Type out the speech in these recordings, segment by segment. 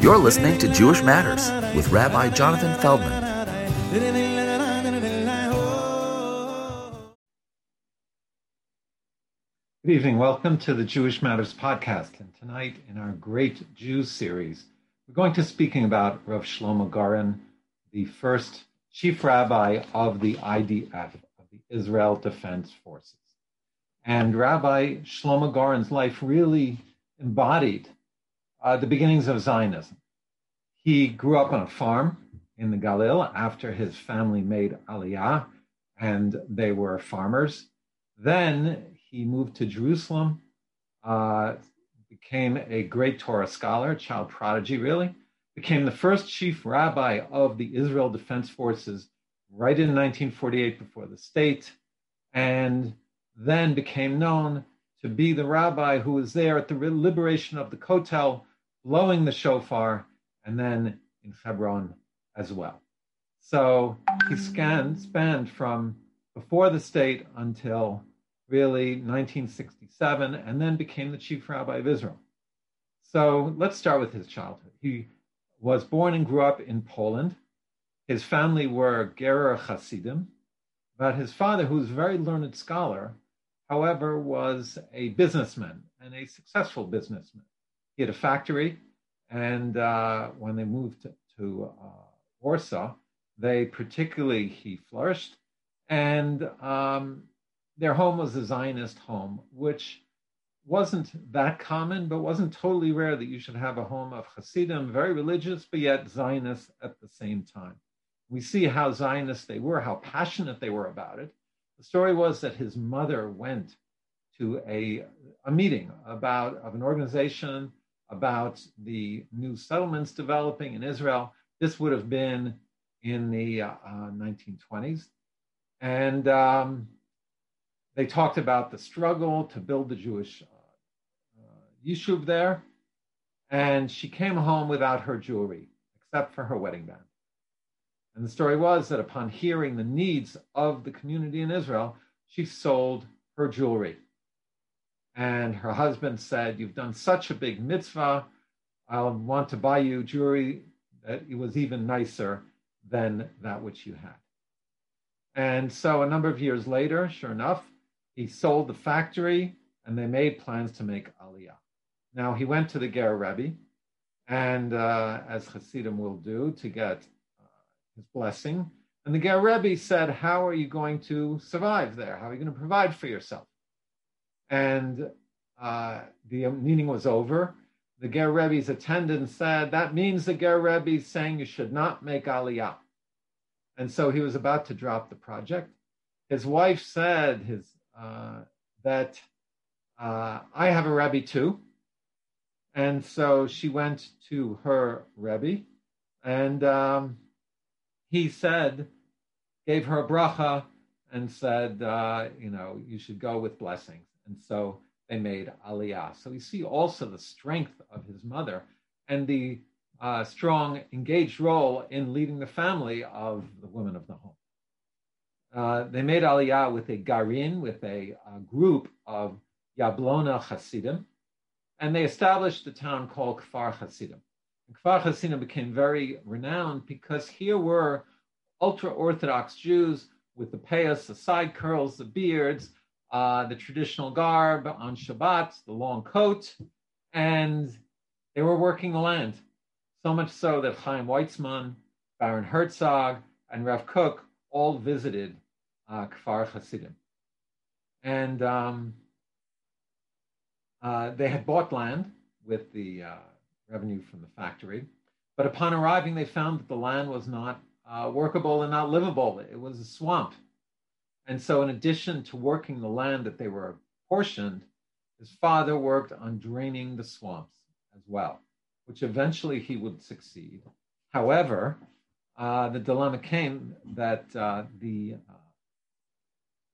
You're listening to Jewish Matters with Rabbi Jonathan Feldman. Good evening. Welcome to the Jewish Matters podcast. And tonight, in our Great Jews series, we're going to speaking about Rav Shlomo Goren, the first chief rabbi of the IDF, of the Israel Defense Forces. And Rabbi Shlomo Goren's life really embodied uh, the beginnings of Zionism. He grew up on a farm in the Galil after his family made Aliyah, and they were farmers. Then he moved to Jerusalem, uh, became a great Torah scholar, child prodigy, really, became the first chief rabbi of the Israel Defense Forces right in 1948 before the state, and then became known to be the rabbi who was there at the liberation of the Kotel blowing the shofar, and then in Hebron as well. So he scanned, spanned from before the state until really 1967, and then became the chief rabbi of Israel. So let's start with his childhood. He was born and grew up in Poland. His family were Gerer Hasidim, but his father, who was a very learned scholar, however, was a businessman and a successful businessman. He had a factory, and uh, when they moved to, to uh, Warsaw, they particularly he flourished, and um, their home was a Zionist home, which wasn't that common, but wasn't totally rare that you should have a home of Hasidim, very religious, but yet Zionist at the same time. We see how Zionist they were, how passionate they were about it. The story was that his mother went to a, a meeting about of an organization about the new settlements developing in Israel. This would have been in the uh, 1920s. And um, they talked about the struggle to build the Jewish uh, uh, yishuv there. And she came home without her jewelry, except for her wedding band. And the story was that upon hearing the needs of the community in Israel, she sold her jewelry. And her husband said, You've done such a big mitzvah. I'll want to buy you jewelry that it was even nicer than that which you had. And so a number of years later, sure enough, he sold the factory and they made plans to make Aliyah. Now he went to the Ger Rebbe, and uh, as Hasidim will do, to get uh, his blessing. And the Ger Rebbe said, How are you going to survive there? How are you going to provide for yourself? And uh, the meeting was over. The Ger Rebbe's attendant said, that means the Ger Rebbe's saying you should not make Aliyah. And so he was about to drop the project. His wife said his, uh, that uh, I have a Rebbe too. And so she went to her Rebbe and um, he said, gave her a bracha and said, uh, you know, you should go with blessings. And so they made Aliyah. So we see also the strength of his mother and the uh, strong, engaged role in leading the family of the women of the home. Uh, they made Aliyah with a garin, with a, a group of Yablona Hasidim, and they established a town called Kfar Hasidim. And Kfar Hasidim became very renowned because here were ultra Orthodox Jews with the payas, the side curls, the beards, uh, the traditional garb on Shabbat, the long coat, and they were working the land. So much so that Chaim Weizmann, Baron Herzog, and Rav Kook all visited uh, Kfar Hasidim. And um, uh, they had bought land with the uh, revenue from the factory. But upon arriving, they found that the land was not uh, workable and not livable. It was a swamp. And so, in addition to working the land that they were portioned, his father worked on draining the swamps as well, which eventually he would succeed. However, uh, the dilemma came that uh, the, uh,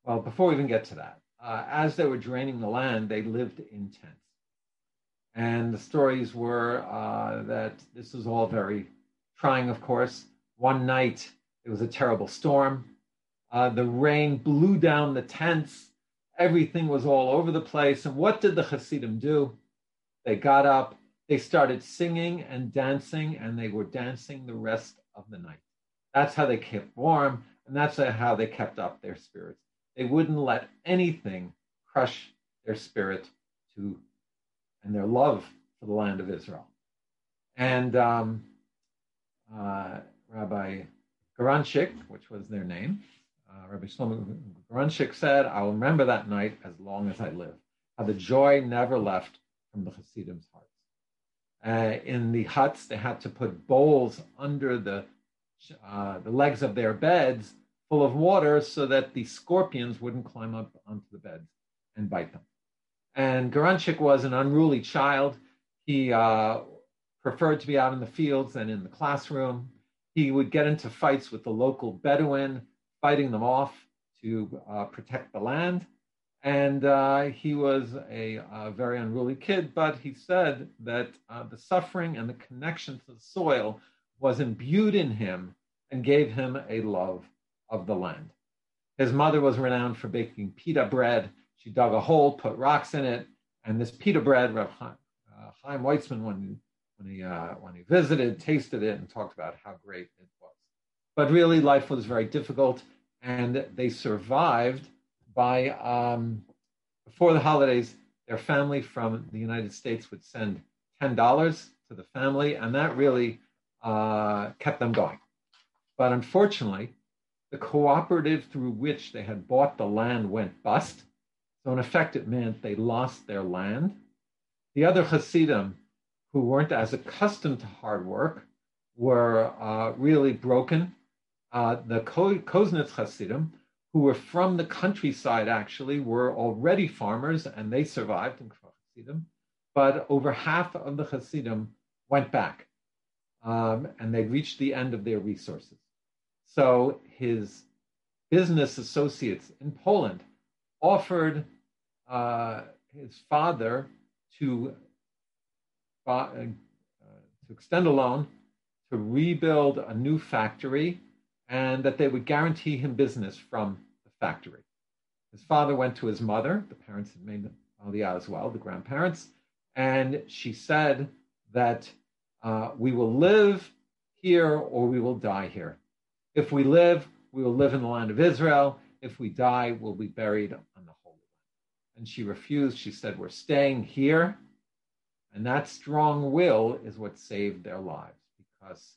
well, before we even get to that, uh, as they were draining the land, they lived in tents. And the stories were uh, that this was all very trying, of course. One night, it was a terrible storm uh, the rain blew down the tents. Everything was all over the place. And what did the Hasidim do? They got up they started singing and dancing, and they were dancing the rest of the night. That's how they kept warm, and that's how they kept up their spirits. They wouldn't let anything crush their spirit to and their love for the land of Israel. And um, uh, Rabbi Garanchik, which was their name, uh, Rabbi Shlomo Garanchik said, I will remember that night as long as I live. How the joy never left from the Hasidim's hearts. Uh, in the huts, they had to put bowls under the, uh, the legs of their beds full of water so that the scorpions wouldn't climb up onto the beds and bite them. And Garanchik was an unruly child. He uh, preferred to be out in the fields than in the classroom. He would get into fights with the local Bedouin, fighting them off to uh, protect the land. And uh, he was a, a, very unruly kid, but he said that uh, the suffering and the connection to the soil was imbued in him and gave him a love of the land. His mother was renowned for baking pita bread. She dug a hole, put rocks in it, and this pita bread, Rav uh, Chaim Weizmann, when when he uh, when he visited, tasted it, and talked about how great it was. But really, life was very difficult, and they survived by um, before the holidays. Their family from the United States would send ten dollars to the family, and that really uh, kept them going. But unfortunately, the cooperative through which they had bought the land went bust. So in effect, it meant they lost their land. The other Hasidim who weren't as accustomed to hard work were uh, really broken. Uh, the Ko- Koznitz Hasidim, who were from the countryside actually, were already farmers and they survived in Hasidim. But over half of the Hasidim went back um, and they reached the end of their resources. So his business associates in Poland offered uh, his father to uh, to extend a loan to rebuild a new factory and that they would guarantee him business from the factory. His father went to his mother, the parents had made Aliyah as well, the grandparents, and she said that uh, we will live here or we will die here. If we live, we will live in the land of Israel. If we die, we'll be buried on the Holy Land. And she refused. She said, We're staying here and that strong will is what saved their lives because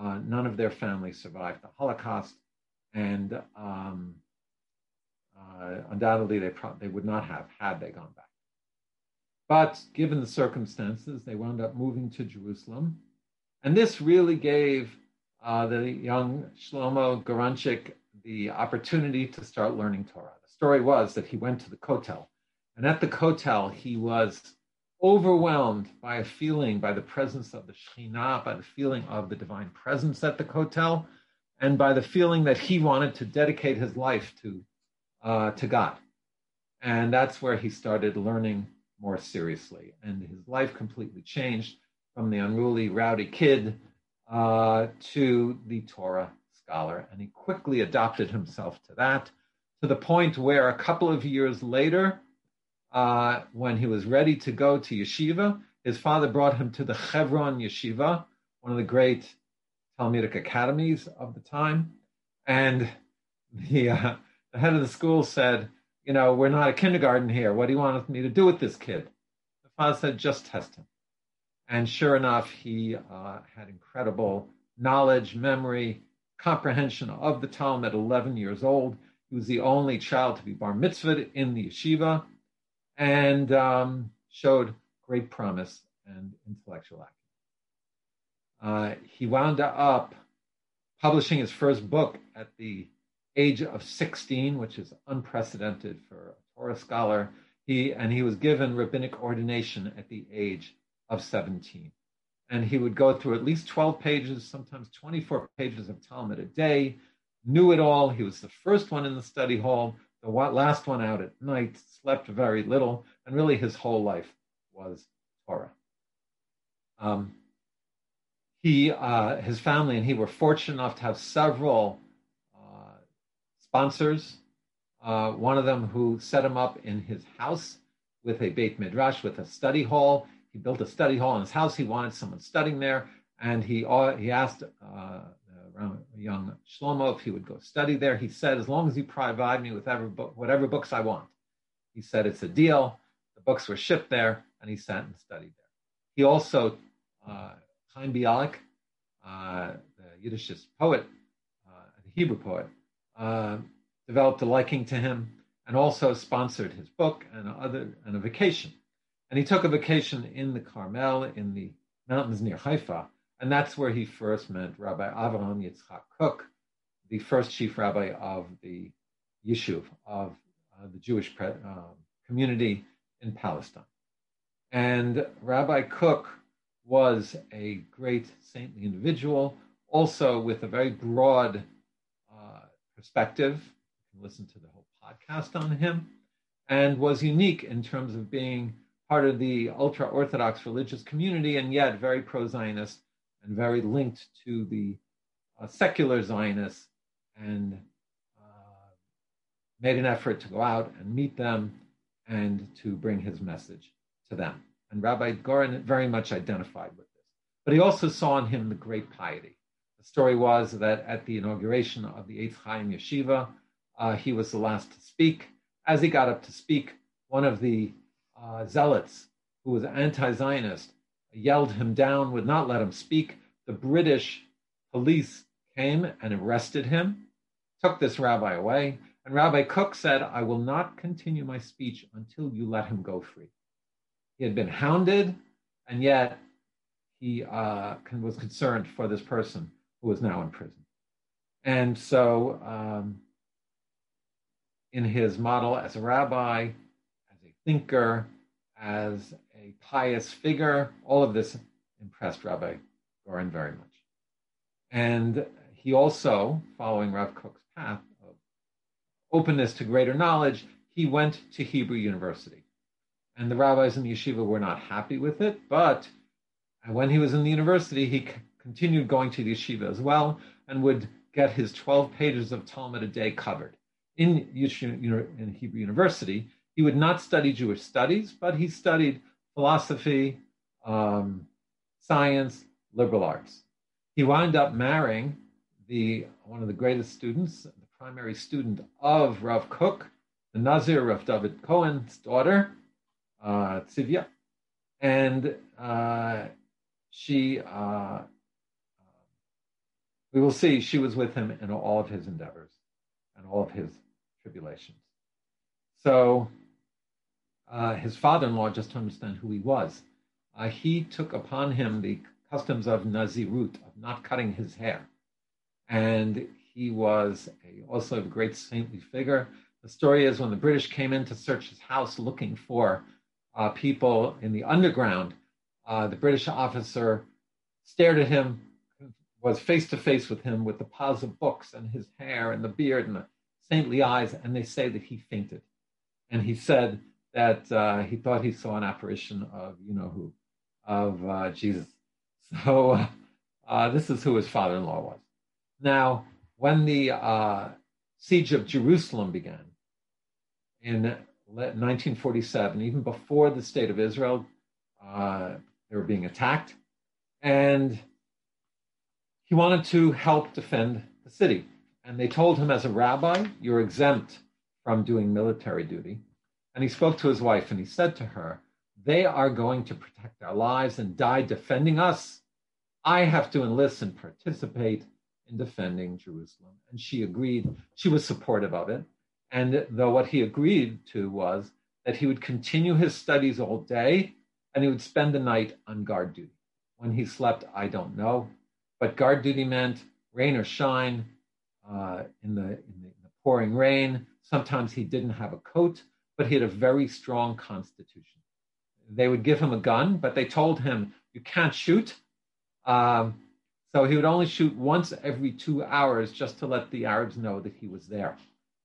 uh, none of their families survived the Holocaust. And um, uh, undoubtedly, they, pro- they would not have had they gone back. But given the circumstances, they wound up moving to Jerusalem. And this really gave uh, the young Shlomo Garanchik the opportunity to start learning Torah. The story was that he went to the Kotel. And at the Kotel, he was overwhelmed by a feeling, by the presence of the Shekhinah, by the feeling of the divine presence at the Kotel, and by the feeling that he wanted to dedicate his life to, uh, to God. And that's where he started learning more seriously. And his life completely changed from the unruly, rowdy kid uh, to the Torah scholar. And he quickly adopted himself to that, to the point where a couple of years later, uh, when he was ready to go to yeshiva, his father brought him to the Chevron Yeshiva, one of the great Talmudic academies of the time. And the, uh, the head of the school said, You know, we're not a kindergarten here. What do you want me to do with this kid? The father said, Just test him. And sure enough, he uh, had incredible knowledge, memory, comprehension of the Talmud at 11 years old. He was the only child to be bar mitzvahed in the yeshiva and um, showed great promise and intellectual acumen. Uh, he wound up publishing his first book at the age of 16, which is unprecedented for a Torah scholar. He and he was given rabbinic ordination at the age of 17. And he would go through at least 12 pages, sometimes 24 pages of Talmud a day, knew it all. He was the first one in the study hall, the last one out at night, slept very little, and really his whole life was Torah. Um, he, uh, his family, and he were fortunate enough to have several uh, sponsors. Uh, one of them who set him up in his house with a Beit Midrash, with a study hall. he built a study hall in his house. He wanted someone studying there, and he uh, he asked young Shlomo if he would go study there. He said, as long as you provide me with every book, whatever books I want. He said it's a deal. The books were shipped there, and he sat and studied there. He also, uh, Chaim Bialik, uh, the Yiddish poet, uh, the Hebrew poet, uh, developed a liking to him and also sponsored his book and other and a vacation. And he took a vacation in the Carmel in the mountains near Haifa, and that's where he first met Rabbi Avraham Yitzchak Kook, the first chief rabbi of the Yishuv of uh, the Jewish pre- uh, community in Palestine. And Rabbi Kook was a great saintly individual, also with a very broad uh, perspective. You can listen to the whole podcast on him, and was unique in terms of being part of the ultra Orthodox religious community and yet very pro Zionist and very linked to the uh, secular Zionists and uh, made an effort to go out and meet them and to bring his message to them. And Rabbi Goren very much identified with this. But he also saw in him the great piety. The story was that at the inauguration of the Etz Chaim Yeshiva, uh, he was the last to speak. As he got up to speak, one of the uh, zealots who was anti Zionist yelled him down, would not let him speak. The British police came and arrested him, took this rabbi away, and Rabbi Kook said, I will not continue my speech until you let him go free. He had been hounded, and yet he uh, was concerned for this person who was now in prison. And so, um, in his model as a rabbi, as a thinker, as a pious figure. All of this impressed Rabbi Goren very much. And he also, following Rav Kook's path of openness to greater knowledge, he went to Hebrew University. And the rabbis in the yeshiva were not happy with it, but when he was in the university, he c- continued going to the yeshiva as well and would get his 12 pages of Talmud a day covered. In, in Hebrew University, he would not study Jewish studies, but he studied philosophy, um, science, liberal arts. He wound up marrying the one of the greatest students, the primary student of Rav Kook, the Nazir Rav David Cohen's daughter, uh, and uh, she, uh, we will see, she was with him in all of his endeavors and all of his tribulations. So uh, his father-in-law, just to understand who he was, uh, he took upon him the customs of Nazirut, of not cutting his hair. And he was a, also a great saintly figure. The story is when the British came in to search his house looking for uh, people in the underground, uh, the British officer stared at him, was face to face with him with the piles of books and his hair and the beard and the saintly eyes, and they say that he fainted. And he said, that uh, he thought he saw an apparition of you know who, of uh, Jesus. So uh, this is who his father-in-law was. Now, when the uh, siege of Jerusalem began in 1947, even before the state of Israel, uh, they were being attacked, and he wanted to help defend the city. And they told him, as a rabbi, you're exempt from doing military duty and he spoke to his wife and he said to her, They are going to protect our lives and die defending us. I have to enlist and participate in defending Jerusalem. And she agreed. She was supportive of it. And though what he agreed to was that he would continue his studies all day and he would spend the night on guard duty. When he slept, I don't know. But guard duty meant rain or shine uh, in, the, in, the, in the pouring rain. Sometimes he didn't have a coat but he had a very strong constitution. They would give him a gun, but they told him, you can't shoot. Um, so he would only shoot once every two hours just to let the Arabs know that he was there.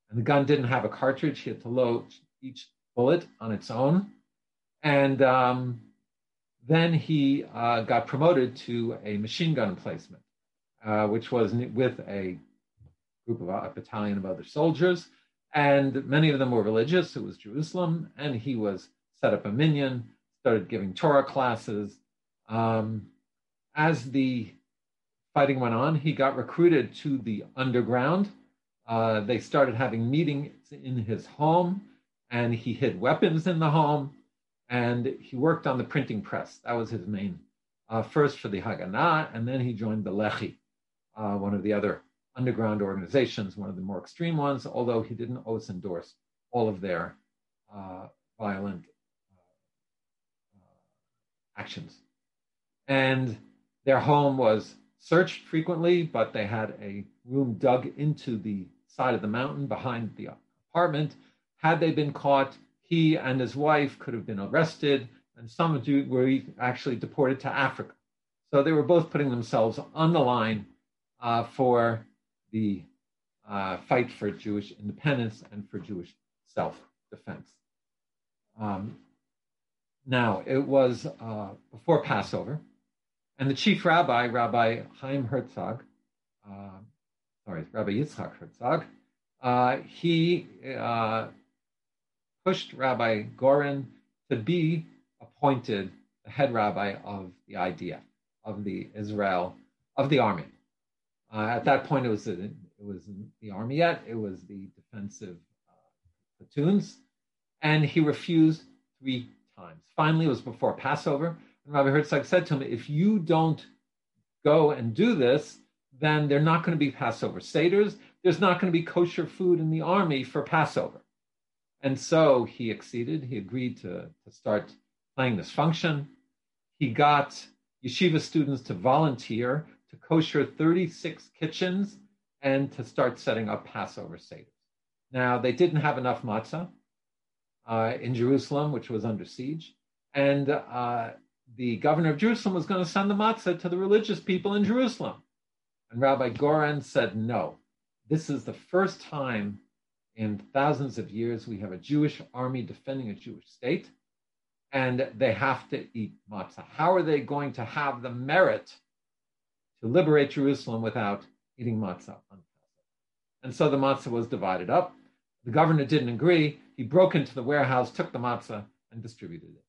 And the gun didn't have a cartridge. He had to load each bullet on its own. And um, then he uh, got promoted to a machine gun emplacement, uh, which was with a group of a battalion of other soldiers and many of them were religious. It was Jerusalem, and he was set up a minyan, started giving Torah classes. Um, as the fighting went on, he got recruited to the underground. Uh, they started having meetings in his home, and he hid weapons in the home, and he worked on the printing press. That was his main, uh, first for the Haganah, and then he joined the Lehi, uh, one of the other underground organizations, one of the more extreme ones, although he didn't always endorse all of their uh, violent uh, actions. And their home was searched frequently, but they had a room dug into the side of the mountain behind the apartment. Had they been caught, he and his wife could have been arrested, and some of them were actually deported to Africa. So they were both putting themselves on the line uh, for the uh, fight for Jewish independence and for Jewish self defense. Um, now, it was uh, before Passover, and the chief rabbi, Rabbi Chaim Herzog, uh, sorry, Rabbi Yitzhak Herzog, uh, he uh, pushed Rabbi Goren to be appointed the head rabbi of the IDF, of the Israel, of the army. Uh, at that point, it was, a, it was the army yet, it was the defensive uh, platoons, and he refused three times. Finally, it was before Passover, and Rabbi Herzog said to him, if you don't go and do this, then they're not going to be Passover Seders. There's not going to be kosher food in the army for Passover. And so he acceded. He agreed to, to start playing this function. He got yeshiva students to volunteer to kosher 36 kitchens and to start setting up Passover Seders. Now, they didn't have enough matzah uh, in Jerusalem, which was under siege. And uh, the governor of Jerusalem was going to send the matzah to the religious people in Jerusalem. And Rabbi Goren said, no, this is the first time in thousands of years we have a Jewish army defending a Jewish state, and they have to eat matzah. How are they going to have the merit to liberate Jerusalem without eating matzah? And so the matzah was divided up. The governor didn't agree. He broke into the warehouse, took the matzah, and distributed it.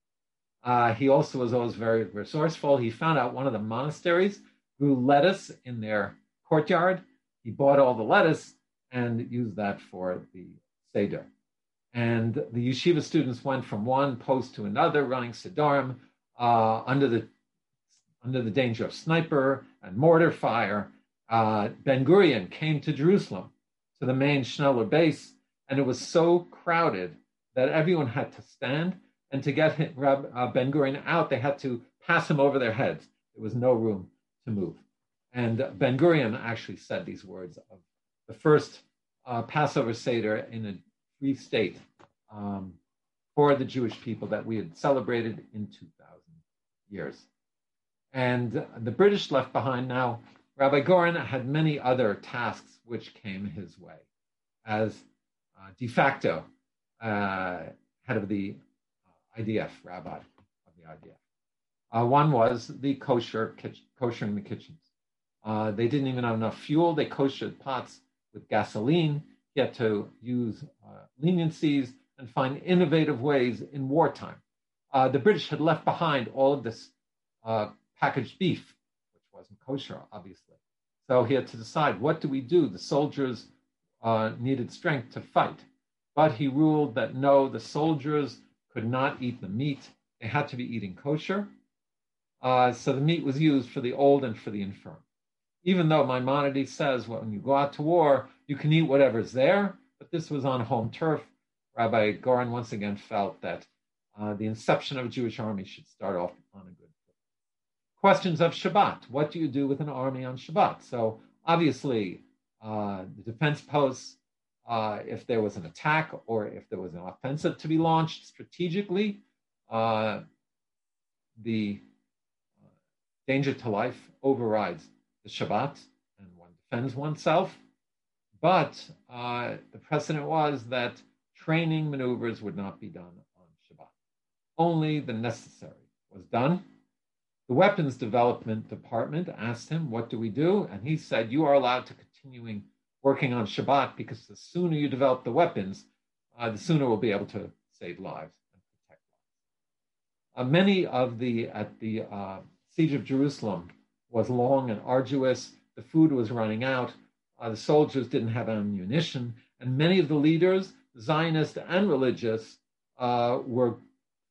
Uh, he also was always very resourceful. He found out one of the monasteries grew lettuce in their courtyard. He bought all the lettuce and used that for the Seder. And the yeshiva students went from one post to another, running Sidorim uh, under the under the danger of sniper and mortar fire. Uh, ben Gurion came to Jerusalem to the main Schneller base, and it was so crowded that everyone had to stand and to get uh, Ben Gurion out, they had to pass him over their heads. There was no room to move. And Ben Gurion actually said these words of the first uh, Passover Seder in a free state um, for the Jewish people that we had celebrated in 2,000 years. And the British left behind now. Rabbi Goren had many other tasks which came his way as uh, de facto uh, head of the IDF, rabbi of the IDF. Uh, one was the kosher, kosher in the kitchens. Uh, they didn't even have enough fuel. They koshered pots with gasoline. He had to use uh, leniencies and find innovative ways in wartime. Uh, the British had left behind all of this packaged beef, which wasn't kosher, obviously. So he had to decide what do we do? The soldiers uh, needed strength to fight. But he ruled that no, the soldiers could not eat the meat. They had to be eating kosher. Uh, so the meat was used for the old and for the infirm. Even though Maimonides says well, when you go out to war, you can eat whatever's there, but this was on home turf. Rabbi Goren once again felt that uh, the inception of a Jewish army should start off on a good. Questions of Shabbat. What do you do with an army on Shabbat? So obviously, uh, the defense posts uh, if there was an attack or if there was an offensive to be launched strategically, uh, the danger to life overrides the Shabbat and one defends oneself. But uh, the precedent was that training maneuvers would not be done on Shabbat. Only the necessary was done. The weapons development department asked him, What do we do? And he said, You are allowed to continuing working on Shabbat because the sooner you develop the weapons, uh, the sooner we'll be able to save lives and protect Uh, many of the at the uh, siege of Jerusalem was long and arduous. The food was running out. Uh, the soldiers didn't have ammunition, and many of the leaders, Zionist and religious, uh, were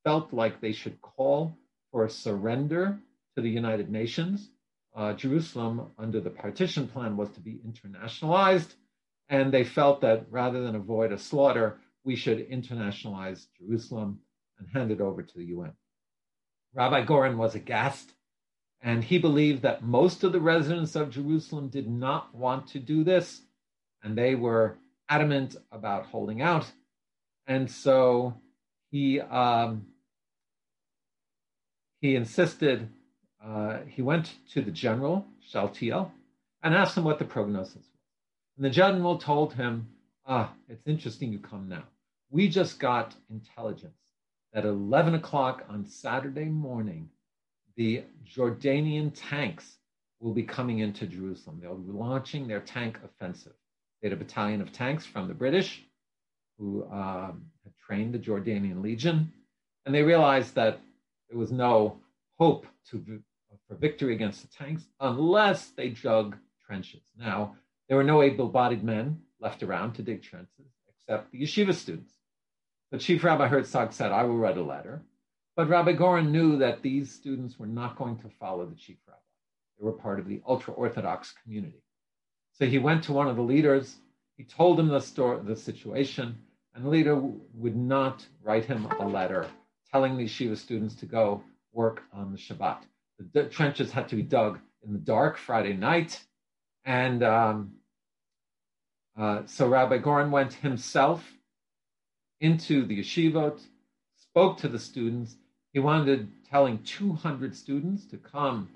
felt like they should call for a surrender to the United Nations. Uh, Jerusalem, under the partition plan, was to be internationalized, and they felt that rather than avoid a slaughter, we should internationalize Jerusalem and hand it over to the UN. Rabbi Goren was aghast, and he believed that most of the residents of Jerusalem did not want to do this, and they were adamant about holding out. And so he um, he insisted. Uh, he went to the general Shaltiel and asked him what the prognosis was. And the general told him, "Ah, it's interesting you come now. We just got intelligence that at 11 o'clock on Saturday morning, the Jordanian tanks will be coming into Jerusalem. They'll be launching their tank offensive. They had a battalion of tanks from the British who um, had trained the Jordanian Legion, and they realized that there was no hope to, for victory against the tanks unless they dug trenches. Now, there were no able bodied men left around to dig trenches except the yeshiva students. The chief rabbi Herzog said, I will write a letter. But Rabbi Goren knew that these students were not going to follow the chief rabbi. They were part of the ultra Orthodox community. So he went to one of the leaders. He told him the, story, the situation, and the leader would not write him a letter telling the yeshiva students to go work on the Shabbat. The d- trenches had to be dug in the dark Friday night. And um, uh, so Rabbi Goren went himself into the yeshivot, spoke to the students. He wanted telling 200 students to come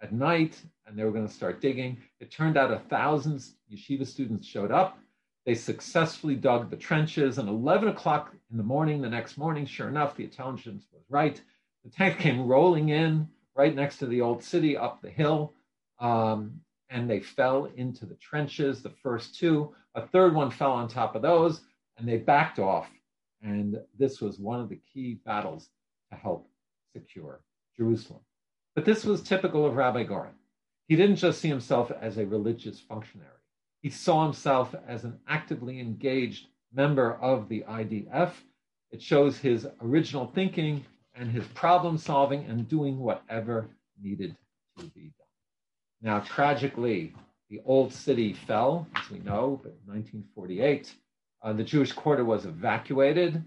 at night and they were going to start digging. It turned out a thousand yeshiva students showed up. They successfully dug the trenches, and 11 o'clock in the morning, the next morning, sure enough, the intelligence was right. The tank came rolling in right next to the old city up the hill, um, and they fell into the trenches, the first two. A third one fell on top of those, and they backed off and this was one of the key battles to help secure Jerusalem. But this was typical of Rabbi Goren. He didn't just see himself as a religious functionary, he saw himself as an actively engaged member of the IDF. It shows his original thinking and his problem solving and doing whatever needed to be done. Now, tragically, the old city fell, as we know, in 1948. Uh, the Jewish quarter was evacuated,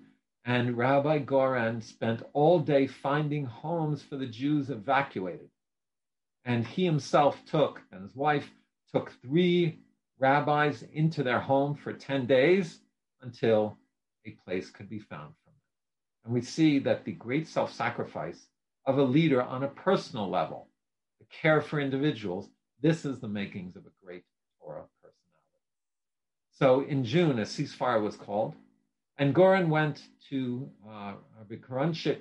and Rabbi Goren spent all day finding homes for the Jews evacuated. And he himself took, and his wife took three rabbis into their home for 10 days until a place could be found. And we see that the great self sacrifice of a leader on a personal level, the care for individuals, this is the makings of a great Torah personality. so in June, a ceasefire was called, and Goren went to, uh,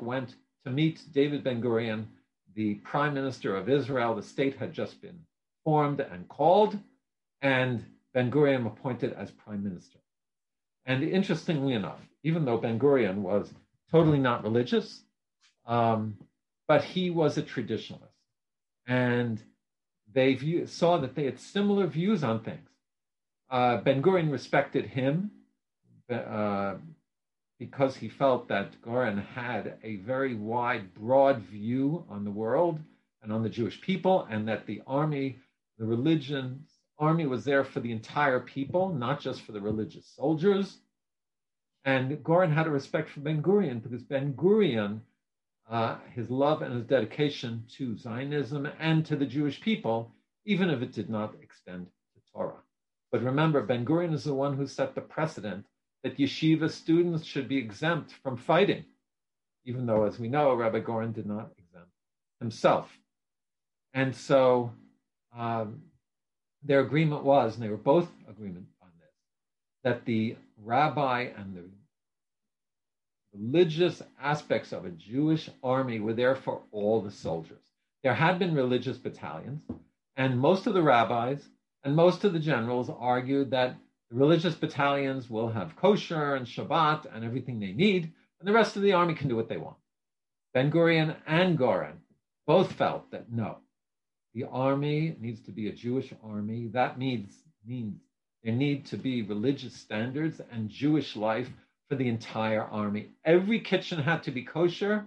went to meet David Ben Gurion, the prime minister of Israel. The state had just been formed and called, and Ben Gurion appointed as prime minister. And interestingly enough, even though Ben Gurion was totally not religious, um, but he was a traditionalist. And they view, saw that they had similar views on things uh, Ben Gurion respected him uh, because he felt that Goren had a very wide, broad view on the world and on the Jewish people, and that the army, the religion army was there for the entire people, not just for the religious soldiers. And Goren had a respect for Ben Gurion because Ben Gurion, uh, his love and his dedication to Zionism and to the Jewish people, even if it did not extend to Torah. But remember, Ben Gurion is the one who set the precedent that yeshiva students should be exempt from fighting, even though, as we know, Rabbi Goren did not exempt himself. And so um, their agreement was, and they were both agreement on this, that the rabbi and the religious aspects of a Jewish army were there for all the soldiers. There had been religious battalions, and most of the rabbis and most of the generals argued that the religious battalions will have kosher and Shabbat and everything they need, and the rest of the army can do what they want. Ben Gurion and Goren both felt that no, the army needs to be a Jewish army. That means, means there need to be religious standards and Jewish life for the entire army. Every kitchen had to be kosher.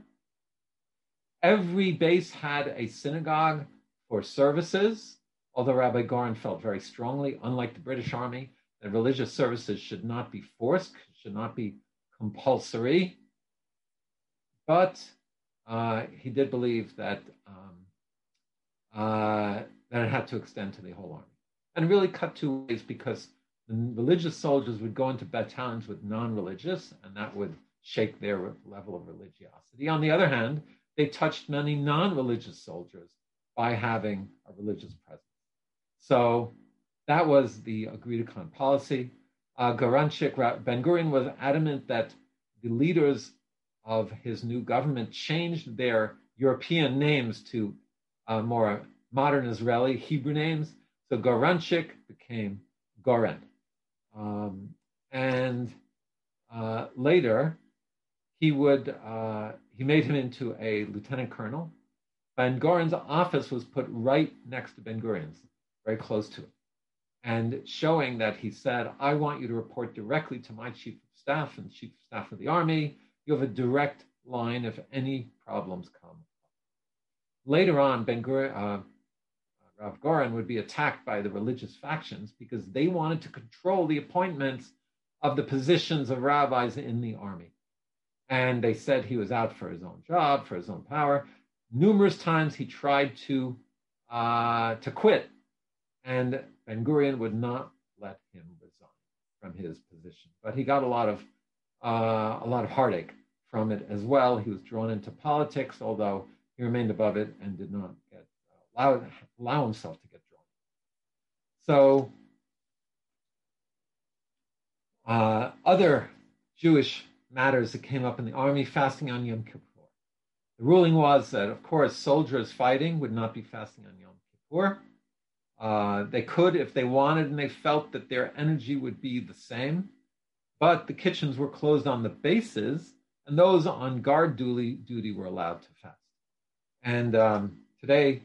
Every base had a synagogue for services, although Rabbi Goren felt very strongly, unlike the British Army, that religious services should not be forced, should not be compulsory. But uh, he did believe that um, uh, that it had to extend to the whole army, and really cut two ways because the religious soldiers would go into battalions with non-religious, and that would shake their level of religiosity. On the other hand, they touched many non-religious soldiers by having a religious presence. So that was the agreed upon policy. Uh, Garanchik Ben Gurion was adamant that the leaders of his new government changed their European names to uh, more modern Israeli Hebrew names. So Garanchik became Goren. Um, and uh, later, he would uh, he made him into a lieutenant colonel. Ben Gurion's office was put right next to Ben Gurion's, very close to it, and showing that he said, "I want you to report directly to my chief of staff and chief of staff of the army. You have a direct line if any problems come." Later on, Ben Gurion, uh, Rav Goren would be attacked by the religious factions because they wanted to control the appointments of the positions of rabbis in the army. And they said he was out for his own job, for his own power. Numerous times he tried to, uh, to quit, and Ben Gurion would not let him resign from his position. But he got a lot of, uh, a lot of heartache from it as well. He was drawn into politics, although he remained above it and did not allow, allow himself to get drunk. So, uh, other Jewish matters that came up in the army, fasting on Yom Kippur. The ruling was that, of course, soldiers fighting would not be fasting on Yom Kippur. Uh, they could if they wanted and they felt that their energy would be the same, but the kitchens were closed on the bases, and those on guard duty, were allowed to fast. And um, today,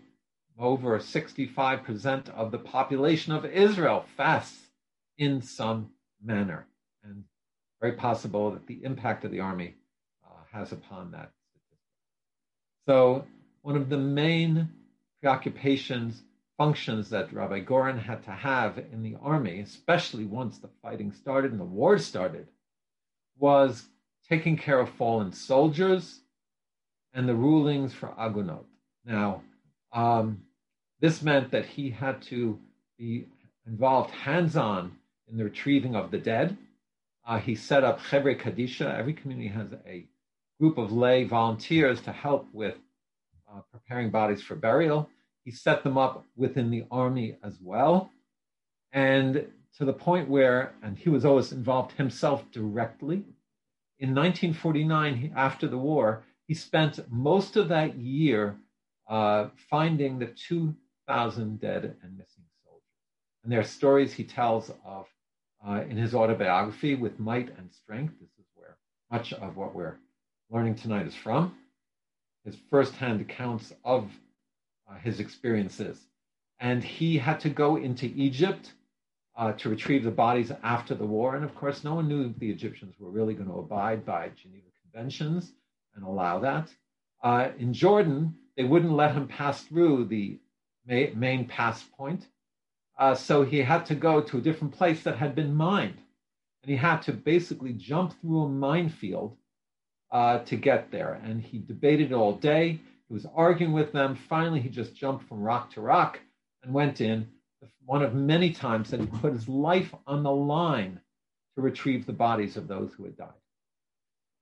over 65% of the population of Israel fasts in some manner. And very possible that the impact of the army uh, has upon that So, one of the main preoccupations, functions that Rabbi Goren had to have in the army, especially once the fighting started and the war started, was taking care of fallen soldiers and the rulings for Agunot. Now, um, this meant that he had to be involved hands on in the retrieving of the dead. Uh, he set up Chevre Kadisha. Every community has a group of lay volunteers to help with uh, preparing bodies for burial. He set them up within the army as well. And to the point where, and he was always involved himself directly. In 1949, after the war, he spent most of that year uh, finding the two thousand dead and missing soldiers. And there are stories he tells of uh, in his autobiography with might and strength. This is where much of what we're learning tonight is from. His firsthand accounts of uh, his experiences. And he had to go into Egypt uh, to retrieve the bodies after the war. And of course, no one knew the Egyptians were really going to abide by Geneva Conventions and allow that. Uh, in Jordan, they wouldn't let him pass through the main pass point. Uh, so he had to go to a different place that had been mined. And he had to basically jump through a minefield uh, to get there. And he debated all day. He was arguing with them. Finally, he just jumped from rock to rock and went in. One of many times that he put his life on the line to retrieve the bodies of those who had died.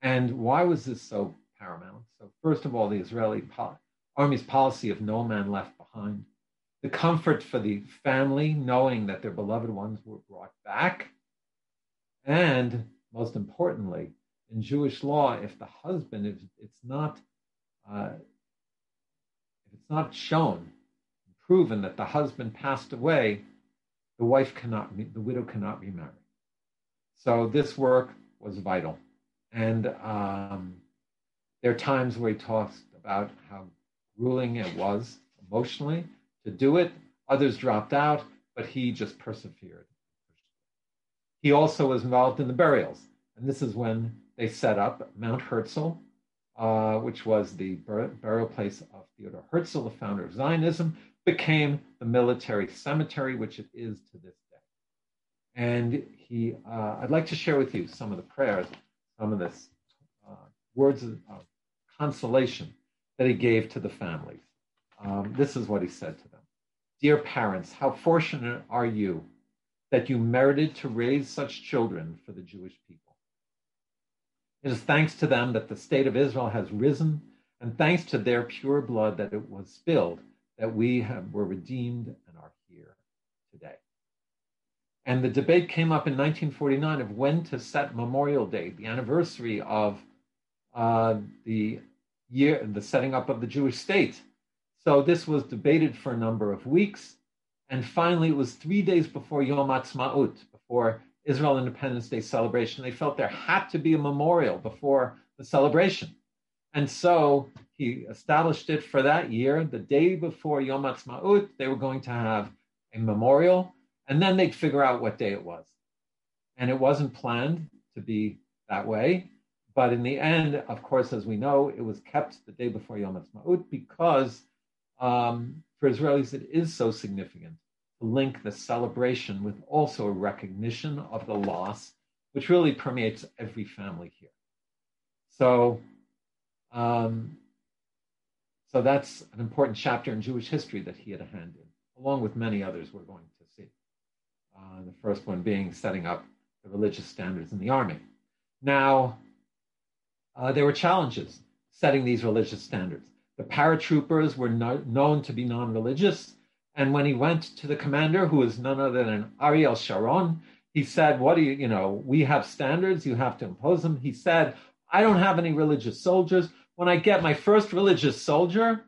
And why was this so paramount? So, first of all, the Israeli po- army's policy of no man left behind the comfort for the family knowing that their beloved ones were brought back. And most importantly, in Jewish law, if the husband, if it's not, uh, if it's not shown, proven that the husband passed away, the wife cannot, the widow cannot remarry. So this work was vital, and um, There are times where he talks about how grueling it was emotionally to do it. Others dropped out, but he just persevered. He also was involved in the burials, and this is when they set up Mount Herzl, uh, which was the bur- burial place of Theodor Herzl, the founder of Zionism, became the military cemetery, which it is to this day. And he, uh, I'd like to share with you some of the prayers, some of the uh, words of consolation that he gave to the families. Um, this is what he said to them Dear parents, how fortunate are you that you merited to raise such children for the Jewish people. It is thanks to them that the state of Israel has risen, and thanks to their pure blood that it was spilled, that we have, were redeemed and are here today. And the debate came up in 1949 of when to set Memorial Day, the anniversary of uh, the year, the setting up of the Jewish state. So this was debated for a number of weeks. And finally, it was three days before Yom Ha'atzmaut, before Israel Independence Day celebration. They felt there had to be a memorial before the celebration. And so he established it for that year. The day before Yom Ha'atzmaut, they were going to have a memorial, and then they'd figure out what day it was. And it wasn't planned to be that way. But in the end, of course, as we know, it was kept the day before Yom Ha'atzmaut because um, for Israelis it is so significant to link the celebration with also a recognition of the loss, which really permeates every family here. So, um, so that's an important chapter in Jewish history that he had a hand in, along with many others we're going to see. Uh, the first one being setting up the religious standards in the army. Now, uh, there were challenges setting these religious standards. The paratroopers were no, known to be non religious. And when he went to the commander, who was none other than Ariel Sharon, he said, What do you, you know, we have standards, you have to impose them. He said, I don't have any religious soldiers. When I get my first religious soldier,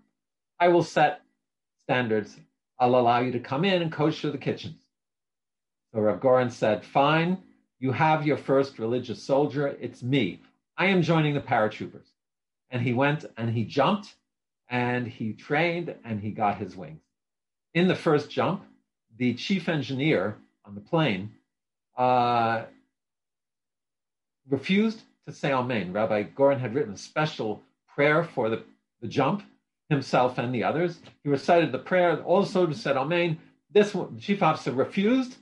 I will set standards. I'll allow you to come in and kosher the kitchens. So Rav Goren said, Fine, you have your first religious soldier. It's me. I am joining the paratroopers. And he went and he jumped and he trained and he got his wings. In the first jump, the chief engineer on the plane uh, refused to say Amen. Rabbi Goren had written a special prayer for the, the jump, himself and the others. He recited the prayer, all the soldiers said Amen. This one, chief officer refused,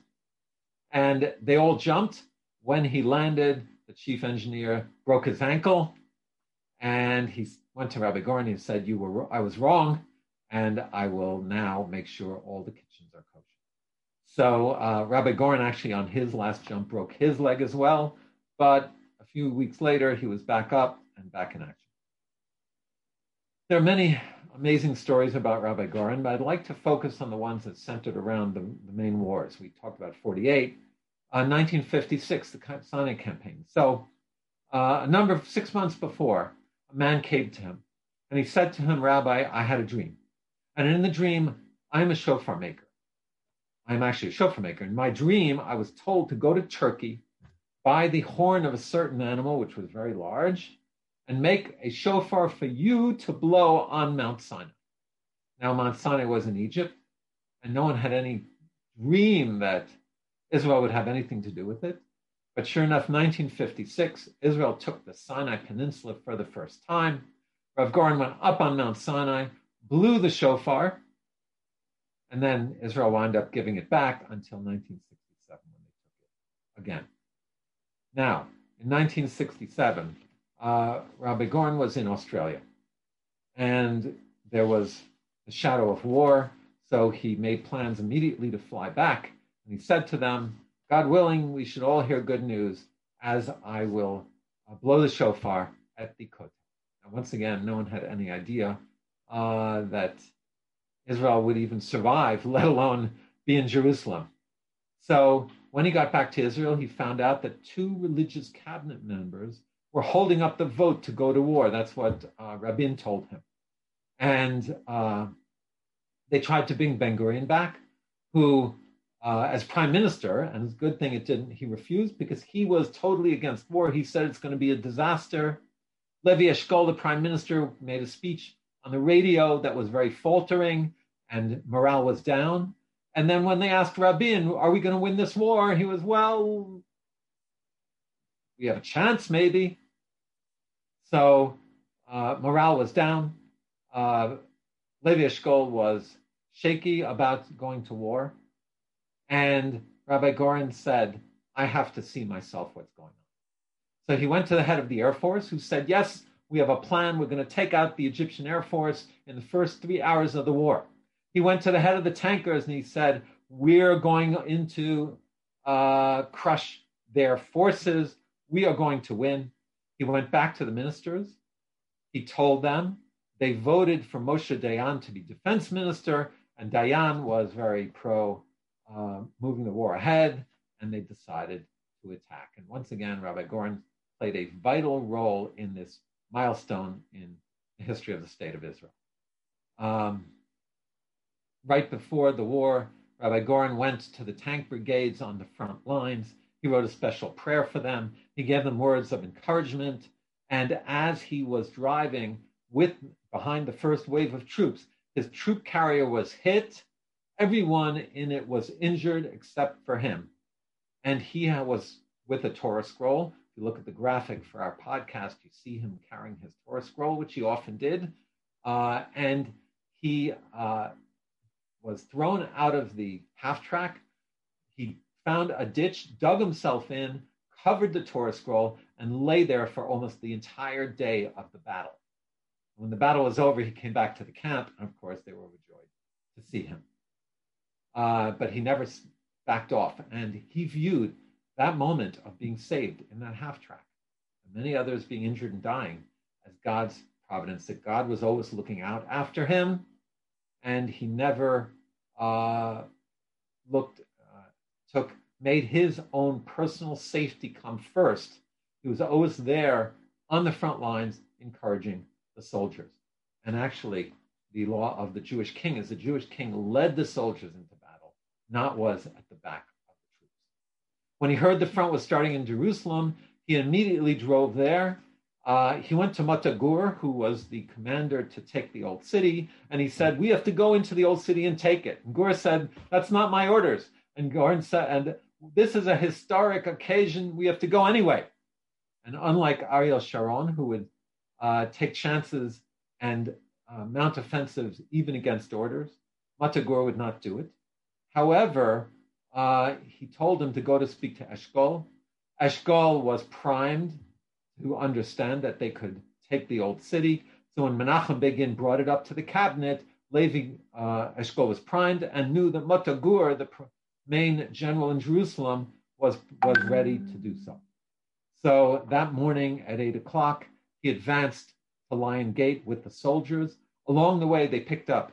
and they all jumped. When he landed, the chief engineer broke his ankle, and he went to Rabbi Goren and said, "You were, I was wrong, and I will now make sure all the kitchens are kosher." So uh, Rabbi Goren actually, on his last jump, broke his leg as well, but a few weeks later, he was back up and back in action. There are many amazing stories about Rabbi Goren, but I'd like to focus on the ones that centered around the, the main wars. We talked about 48, uh, 1956, the Sinai campaign. So, uh, a number of six months before, a man came to him and he said to him, Rabbi, I had a dream. And in the dream, I'm a shofar maker. I'm actually a shofar maker. In my dream, I was told to go to Turkey, buy the horn of a certain animal, which was very large, and make a shofar for you to blow on Mount Sinai. Now, Mount Sinai was in Egypt, and no one had any dream that Israel would have anything to do with it. But sure enough, 1956, Israel took the Sinai Peninsula for the first time. Rav Goren went up on Mount Sinai, blew the shofar, and then Israel wound up giving it back until 1967 when they took it again. Now, in 1967, uh, Rabbi was in Australia, and there was the shadow of war, so he made plans immediately to fly back and he said to them, God willing, we should all hear good news as I will uh, blow the shofar at the Kotel. And once again, no one had any idea uh, that Israel would even survive, let alone be in Jerusalem. So when he got back to Israel, he found out that two religious cabinet members were holding up the vote to go to war. That's what uh, Rabin told him. And uh, they tried to bring Ben Gurion back, who uh, as prime minister, and it's a good thing it didn't. He refused because he was totally against war. He said it's going to be a disaster. Levi Eshkol, the prime minister, made a speech on the radio that was very faltering and morale was down. And then when they asked Rabin, are we going to win this war? He was, well, we have a chance maybe. So uh, morale was down. Uh, Levi Eshkol was shaky about going to war. And Rabbi Goren said, I have to see myself what's going on. So he went to the head of the Air Force, who said, Yes, we have a plan. We're going to take out the Egyptian Air Force in the first three hours of the war. He went to the head of the tankers and he said, We're going into uh, crush their forces. We are going to win. He went back to the ministers. He told them they voted for Moshe Dayan to be defense minister, and Dayan was very pro uh, moving the war ahead, and they decided to attack. And once again, Rabbi Goren played a vital role in this milestone in the history of the state of Israel. Um, right before the war, Rabbi Goren went to the tank brigades on the front lines. He wrote a special prayer for them. He gave them words of encouragement. And as he was driving with behind the first wave of troops, his troop carrier was hit. Everyone in it was injured except for him. And he was with a Torah scroll if you look at the graphic for our podcast, you see him carrying his Torah scroll, which he often did. Uh, and he uh, was thrown out of the half track. He found a ditch, dug himself in, covered the Torah scroll, and lay there for almost the entire day of the battle. When the battle was over, he came back to the camp, and of course, they were overjoyed to see him. Uh, but he never backed off, and he viewed that moment of being saved in that half track, and many others being injured and dying, as God's providence, that God was always looking out after him, and he never uh, looked, uh, took, made his own personal safety come first. He was always there on the front lines, encouraging the soldiers. And actually, the law of the Jewish king is the Jewish king led the soldiers into not was at the back of the troops. when he heard the front was starting in Jerusalem, he immediately drove there. Uh, he went to Motta Gur, who was the commander to take the old city, and he said, "We have to go into the old city and take it." And Gur said, "That's not my orders." And Gur said, "And this is a historic occasion. We have to go anyway." And unlike Ariel Sharon, who would uh, take chances and uh, mount offensives even against orders, Motta Gur would not do it. However, uh, he told him to go to speak to Eshkol. Eshkol was primed to understand that they could take the old city. So when Menachem Begin brought it up to the cabinet, Levi uh, was primed and knew that Motta Gur, the main general in Jerusalem, was, was ready to do so. So that morning at eight o'clock, he advanced to Lion Gate with the soldiers. Along the way, they picked up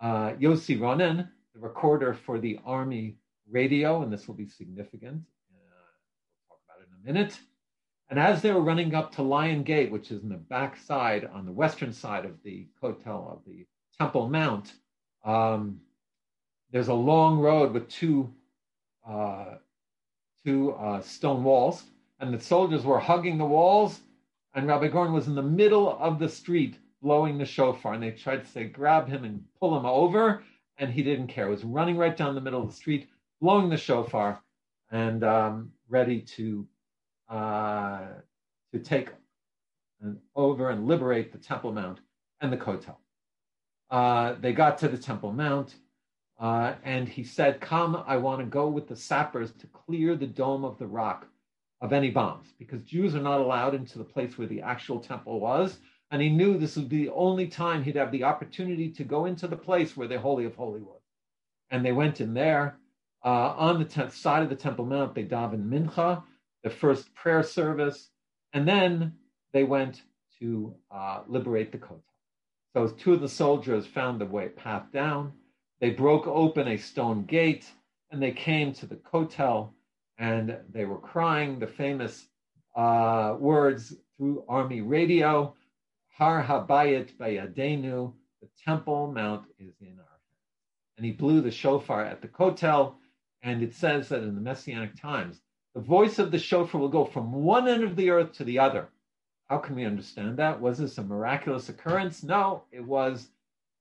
uh, Yossi Ronen, recorder for the army radio, and this will be significant. Uh, we'll talk about it in a minute. And as they were running up to Lion Gate, which is in the back side, on the western side of the Kotel of the Temple Mount, um, there's a long road with two uh, two uh, stone walls, and the soldiers were hugging the walls, and Rabbi Goren was in the middle of the street blowing the shofar, and they tried to say, grab him and pull him over, and he didn't care. He was running right down the middle of the street, blowing the shofar and um, ready to uh, to take over and liberate the Temple Mount and the Kotel. Uh, they got to the Temple Mount, uh, and he said, "Come, I want to go with the sappers to clear the dome of the rock of any bombs, because Jews are not allowed into the place where the actual temple was." And he knew this would be the only time he'd have the opportunity to go into the place where the Holy of Holy was. And they went in there, uh, on the te- side of the Temple Mount, they davened mincha, the first prayer service, and then they went to uh, liberate the Kotel. So two of the soldiers found the way path down. They broke open a stone gate and they came to the Kotel and they were crying the famous uh, words through army radio, Har Habayit Bayadenu, the Temple Mount is in our hands. And he blew the shofar at the Kotel and it says that in the Messianic times, the voice of the shofar will go from one end of the earth to the other. How can we understand that? Was this a miraculous occurrence? No, it was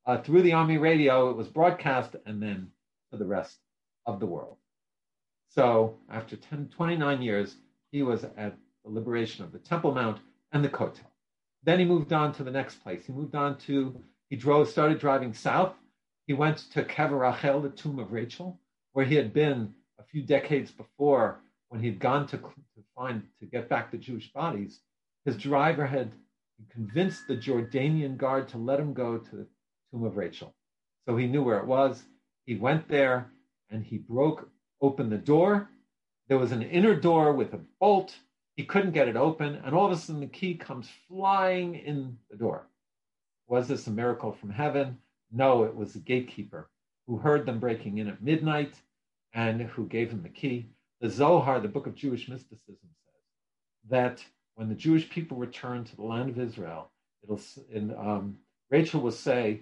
uh, through the army radio. It was broadcast and then to the rest of the world. So after 10, 29 years, he was at the liberation of the Temple Mount and the Kotel. Then he moved on to the next place. He moved on to, he drove, started driving south. He went to Kever Rachel, the tomb of Rachel, where he had been a few decades before when he'd gone to, to find, to get back the Jewish bodies. His driver had convinced the Jordanian guard to let him go to the tomb of Rachel. So he knew where it was. He went there and he broke open the door. There was an inner door with a bolt he couldn't get it open, and all of a sudden the key comes flying in the door. Was this a miracle from heaven? No, it was the gatekeeper who heard them breaking in at midnight and who gave him the key. The Zohar, the book of Jewish mysticism, says that when the Jewish people return to the land of Israel, it'll um, Rachel will say,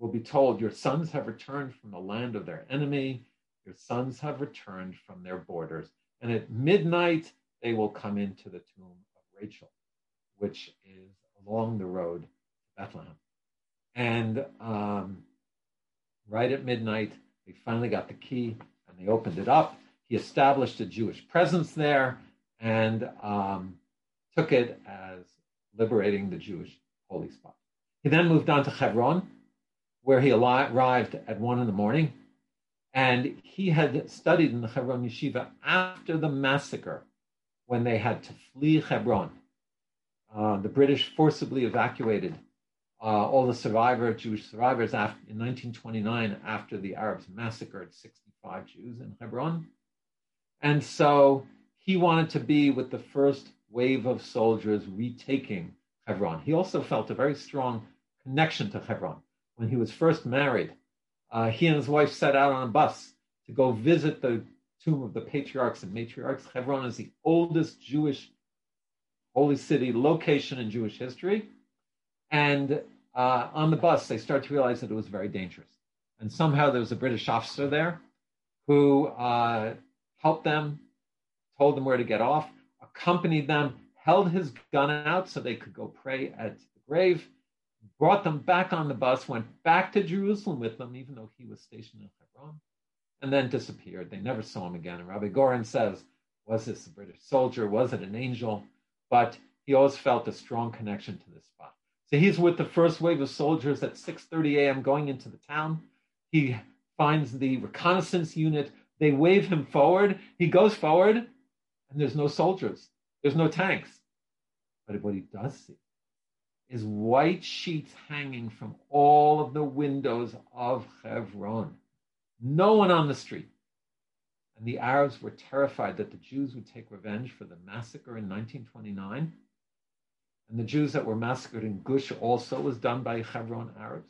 will be told, Your sons have returned from the land of their enemy, your sons have returned from their borders. And at midnight, they will come into the tomb of Rachel, which is along the road to Bethlehem. And um, right at midnight, they finally got the key and they opened it up. He established a Jewish presence there and um, took it as liberating the Jewish holy spot. He then moved on to Hebron, where he arrived at one in the morning. And he had studied in the Hebron yeshiva after the massacre when they had to flee Hebron. Uh, the British forcibly evacuated uh, all the survivor Jewish survivors after, in 1929 after the Arabs massacred 65 Jews in Hebron. And so he wanted to be with the first wave of soldiers retaking Hebron. He also felt a very strong connection to Hebron. When he was first married, uh, he and his wife set out on a bus to go visit the tomb of the patriarchs and matriarchs. Hebron is the oldest Jewish holy city location in Jewish history. And uh, on the bus, they start to realize that it was very dangerous. And somehow there was a British officer there who uh, helped them, told them where to get off, accompanied them, held his gun out so they could go pray at the grave, brought them back on the bus, went back to Jerusalem with them, even though he was stationed in Hebron and then disappeared. They never saw him again. And Rabbi Goren says, was this a British soldier? Was it an angel? But he always felt a strong connection to this spot. So he's with the first wave of soldiers at 6:30 a.m. going into the town. He finds the reconnaissance unit. They wave him forward. He goes forward, and there's no soldiers. There's no tanks. But what he does see is white sheets hanging from all of the windows of Hebron no one on the street. And the Arabs were terrified that the Jews would take revenge for the massacre in 1929. And the Jews that were massacred in Gush also was done by Hebron Arabs.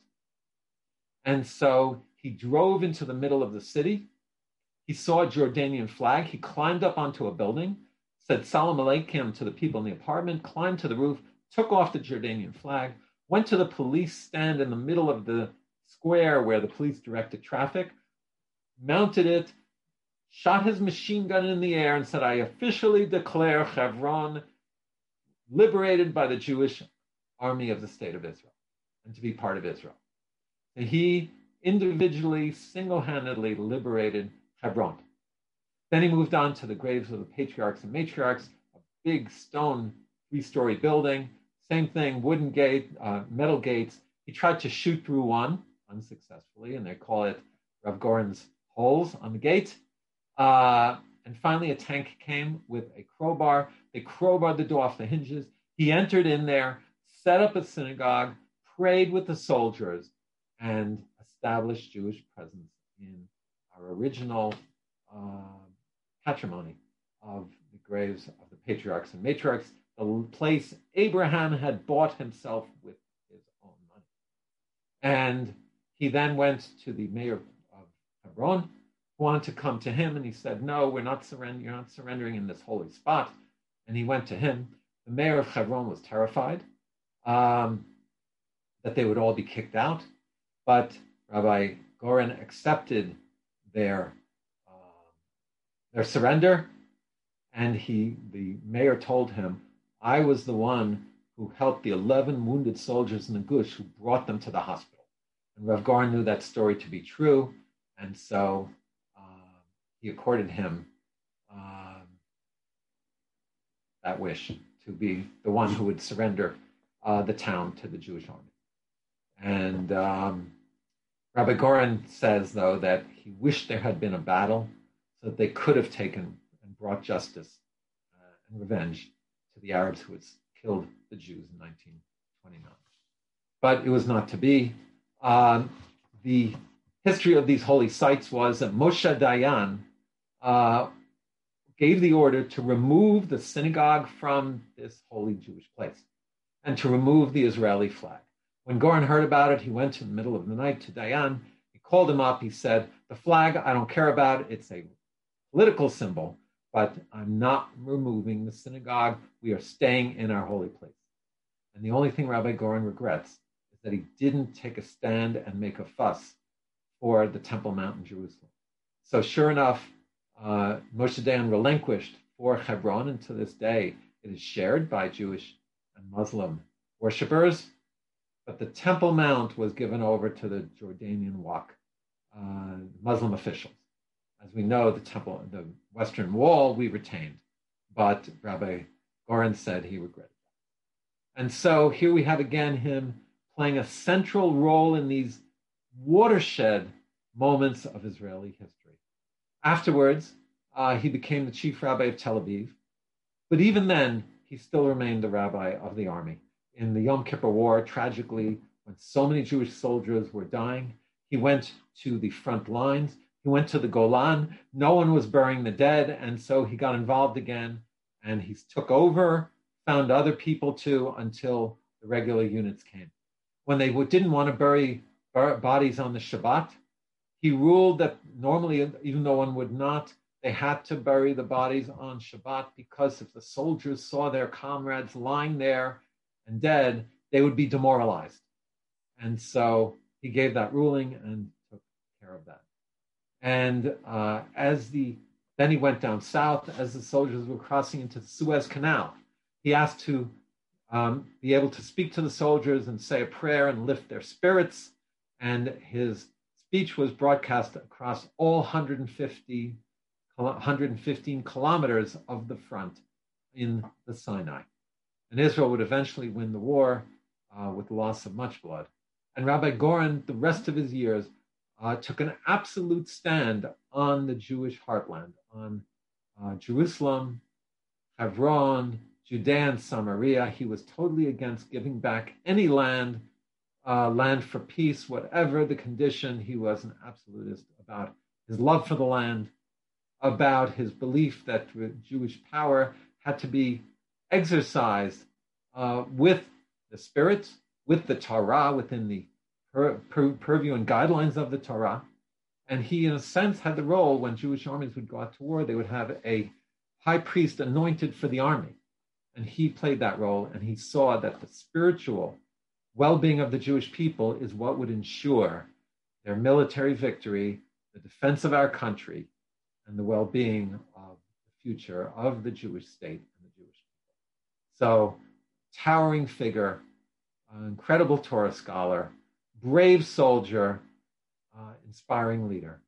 And so he drove into the middle of the city. He saw a Jordanian flag. He climbed up onto a building, said Salam Aleikum to the people in the apartment, climbed to the roof, took off the Jordanian flag, went to the police stand in the middle of the square where the police directed traffic, mounted it, shot his machine gun in the air, and said, I officially declare Hebron liberated by the Jewish army of the state of Israel and to be part of Israel. And he individually, single handedly liberated Hebron. Then he moved on to the graves of the patriarchs and matriarchs, a big stone three story building. Same thing, wooden gate, uh, metal gates. He tried to shoot through one unsuccessfully, and they call it Rav Goren's holes on the gate. Uh, and finally, a tank came with a crowbar. They crowbarred the door off the hinges. He entered in there, set up a synagogue, prayed with the soldiers, and established Jewish presence in our original uh, patrimony of the graves of the patriarchs and matriarchs, the place Abraham had bought himself with his own money. And he then went to the mayor Hebron, wanted to come to him, and he said, "No, we're not surrendering. You're not surrendering in this holy spot." And he went to him. The mayor of Hebron was terrified um, that they would all be kicked out, but Rabbi Goren accepted their uh, their surrender, and he the mayor told him, "I was the one who helped the 11 wounded soldiers in the Gush who brought them to the hospital. And Rav Goren knew that story to be true, and so uh, he accorded him um, that wish to be the one who would surrender uh, the town to the Jewish army. And um, Rabbi Goren says, though, that he wished there had been a battle so that they could have taken and brought justice uh, and revenge to the Arabs who had killed the Jews in 1929. But it was not to be. Um, the history of these holy sites was that Moshe Dayan uh, gave the order to remove the synagogue from this holy Jewish place and to remove the Israeli flag. When Goren heard about it, he went in the middle of the night to Dayan. He called him up. He said, The flag, I don't care about. It's a political symbol, but I'm not removing the synagogue. We are staying in our holy place. And the only thing Rabbi Goren regrets is that he didn't take a stand and make a fuss for the Temple Mount in Jerusalem. So, sure enough, uh, Moshe Dayan relinquished for Hebron, and to this day it is shared by Jewish and Muslim worshippers. But the Temple Mount was given over to the Jordanian Waqf, uh, Muslim officials. As we know, the temple, the Western Wall, we retained, but Rabbi Goren said he regretted that. And so here we have again him playing a central role in these watershed moments of Israeli history. Afterwards, uh, he became the chief rabbi of Tel Aviv, but even then, he still remained the rabbi of the army. In the Yom Kippur War, tragically, when so many Jewish soldiers were dying, he went to the front lines. He went to the Golan. No one was burying the dead, and so he got involved again, and he took over, found other people too, until the regular units came. When they didn't want to bury bodies on the Shabbat, he ruled that normally, even though one would not, they had to bury the bodies on Shabbat because if the soldiers saw their comrades lying there and dead, they would be demoralized. And so he gave that ruling and took care of that. And uh, as the then he went down south as the soldiers were crossing into the Suez Canal. He asked to um, be able to speak to the soldiers and say a prayer and lift their spirits. And his speech was broadcast across all 150 115 kilometers of the front in the Sinai. And Israel would eventually win the war uh, with the loss of much blood. And Rabbi Goren, the rest of his years, uh, took an absolute stand on the Jewish heartland, on uh, Jerusalem, Hebron, Judea, and Samaria. He was totally against giving back any land, uh, land for peace, whatever the condition. He was an absolutist about his love for the land about his belief that Jewish power had to be exercised uh, with the Spirit, with the Torah, within the pur- pur- purview and guidelines of the Torah. And he, in a sense, had the role when Jewish armies would go out to war, they would have a high priest anointed for the army. And he played that role, and he saw that the spiritual well being of the Jewish people is what would ensure their military victory, the defense of our country, and the well-being of the future of the Jewish state and the Jewish people. So, towering figure, incredible Torah scholar, brave soldier, uh, inspiring leader,